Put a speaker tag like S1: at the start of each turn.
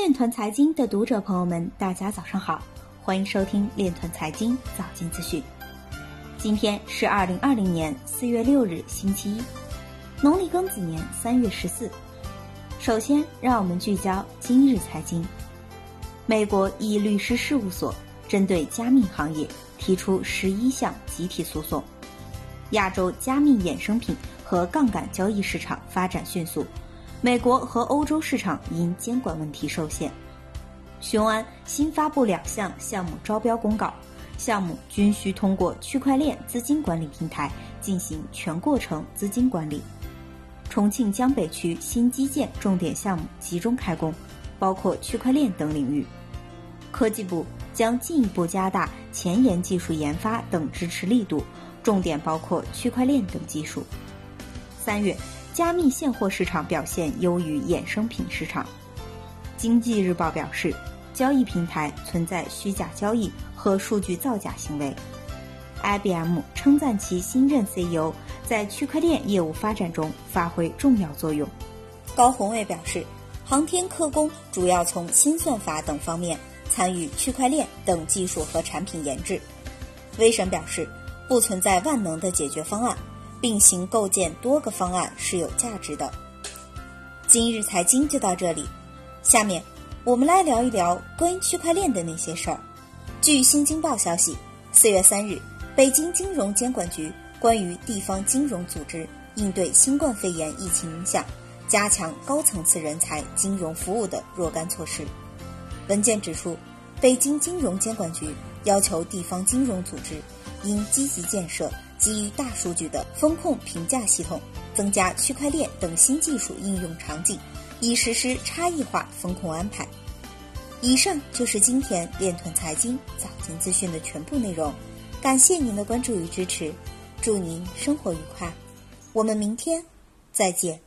S1: 链团财经的读者朋友们，大家早上好，欢迎收听链团财经早间资讯。今天是二零二零年四月六日，星期一，农历庚子年三月十四。首先，让我们聚焦今日财经。美国一律师事务所针对加密行业提出十一项集体诉讼。亚洲加密衍生品和杠杆交易市场发展迅速。美国和欧洲市场因监管问题受限。雄安新发布两项项目招标公告，项目均需通过区块链资金管理平台进行全过程资金管理。重庆江北区新基建重点项目集中开工，包括区块链等领域。科技部将进一步加大前沿技术研发等支持力度，重点包括区块链等技术。三月。加密现货市场表现优于衍生品市场。经济日报表示，交易平台存在虚假交易和数据造假行为。IBM 称赞其新任 CEO 在区块链业务发展中发挥重要作用。高宏伟表示，航天科工主要从新算法等方面参与区块链等技术和产品研制。威神表示，不存在万能的解决方案。并行构建多个方案是有价值的。今日财经就到这里，下面我们来聊一聊关于区块链的那些事儿。据新京报消息，四月三日，北京金融监管局关于地方金融组织应对新冠肺炎疫情影响，加强高层次人才金融服务的若干措施。文件指出，北京金融监管局要求地方金融组织应积极建设。基于大数据的风控评价系统，增加区块链等新技术应用场景，以实施差异化风控安排。以上就是今天链团财经早间资讯的全部内容，感谢您的关注与支持，祝您生活愉快，我们明天再见。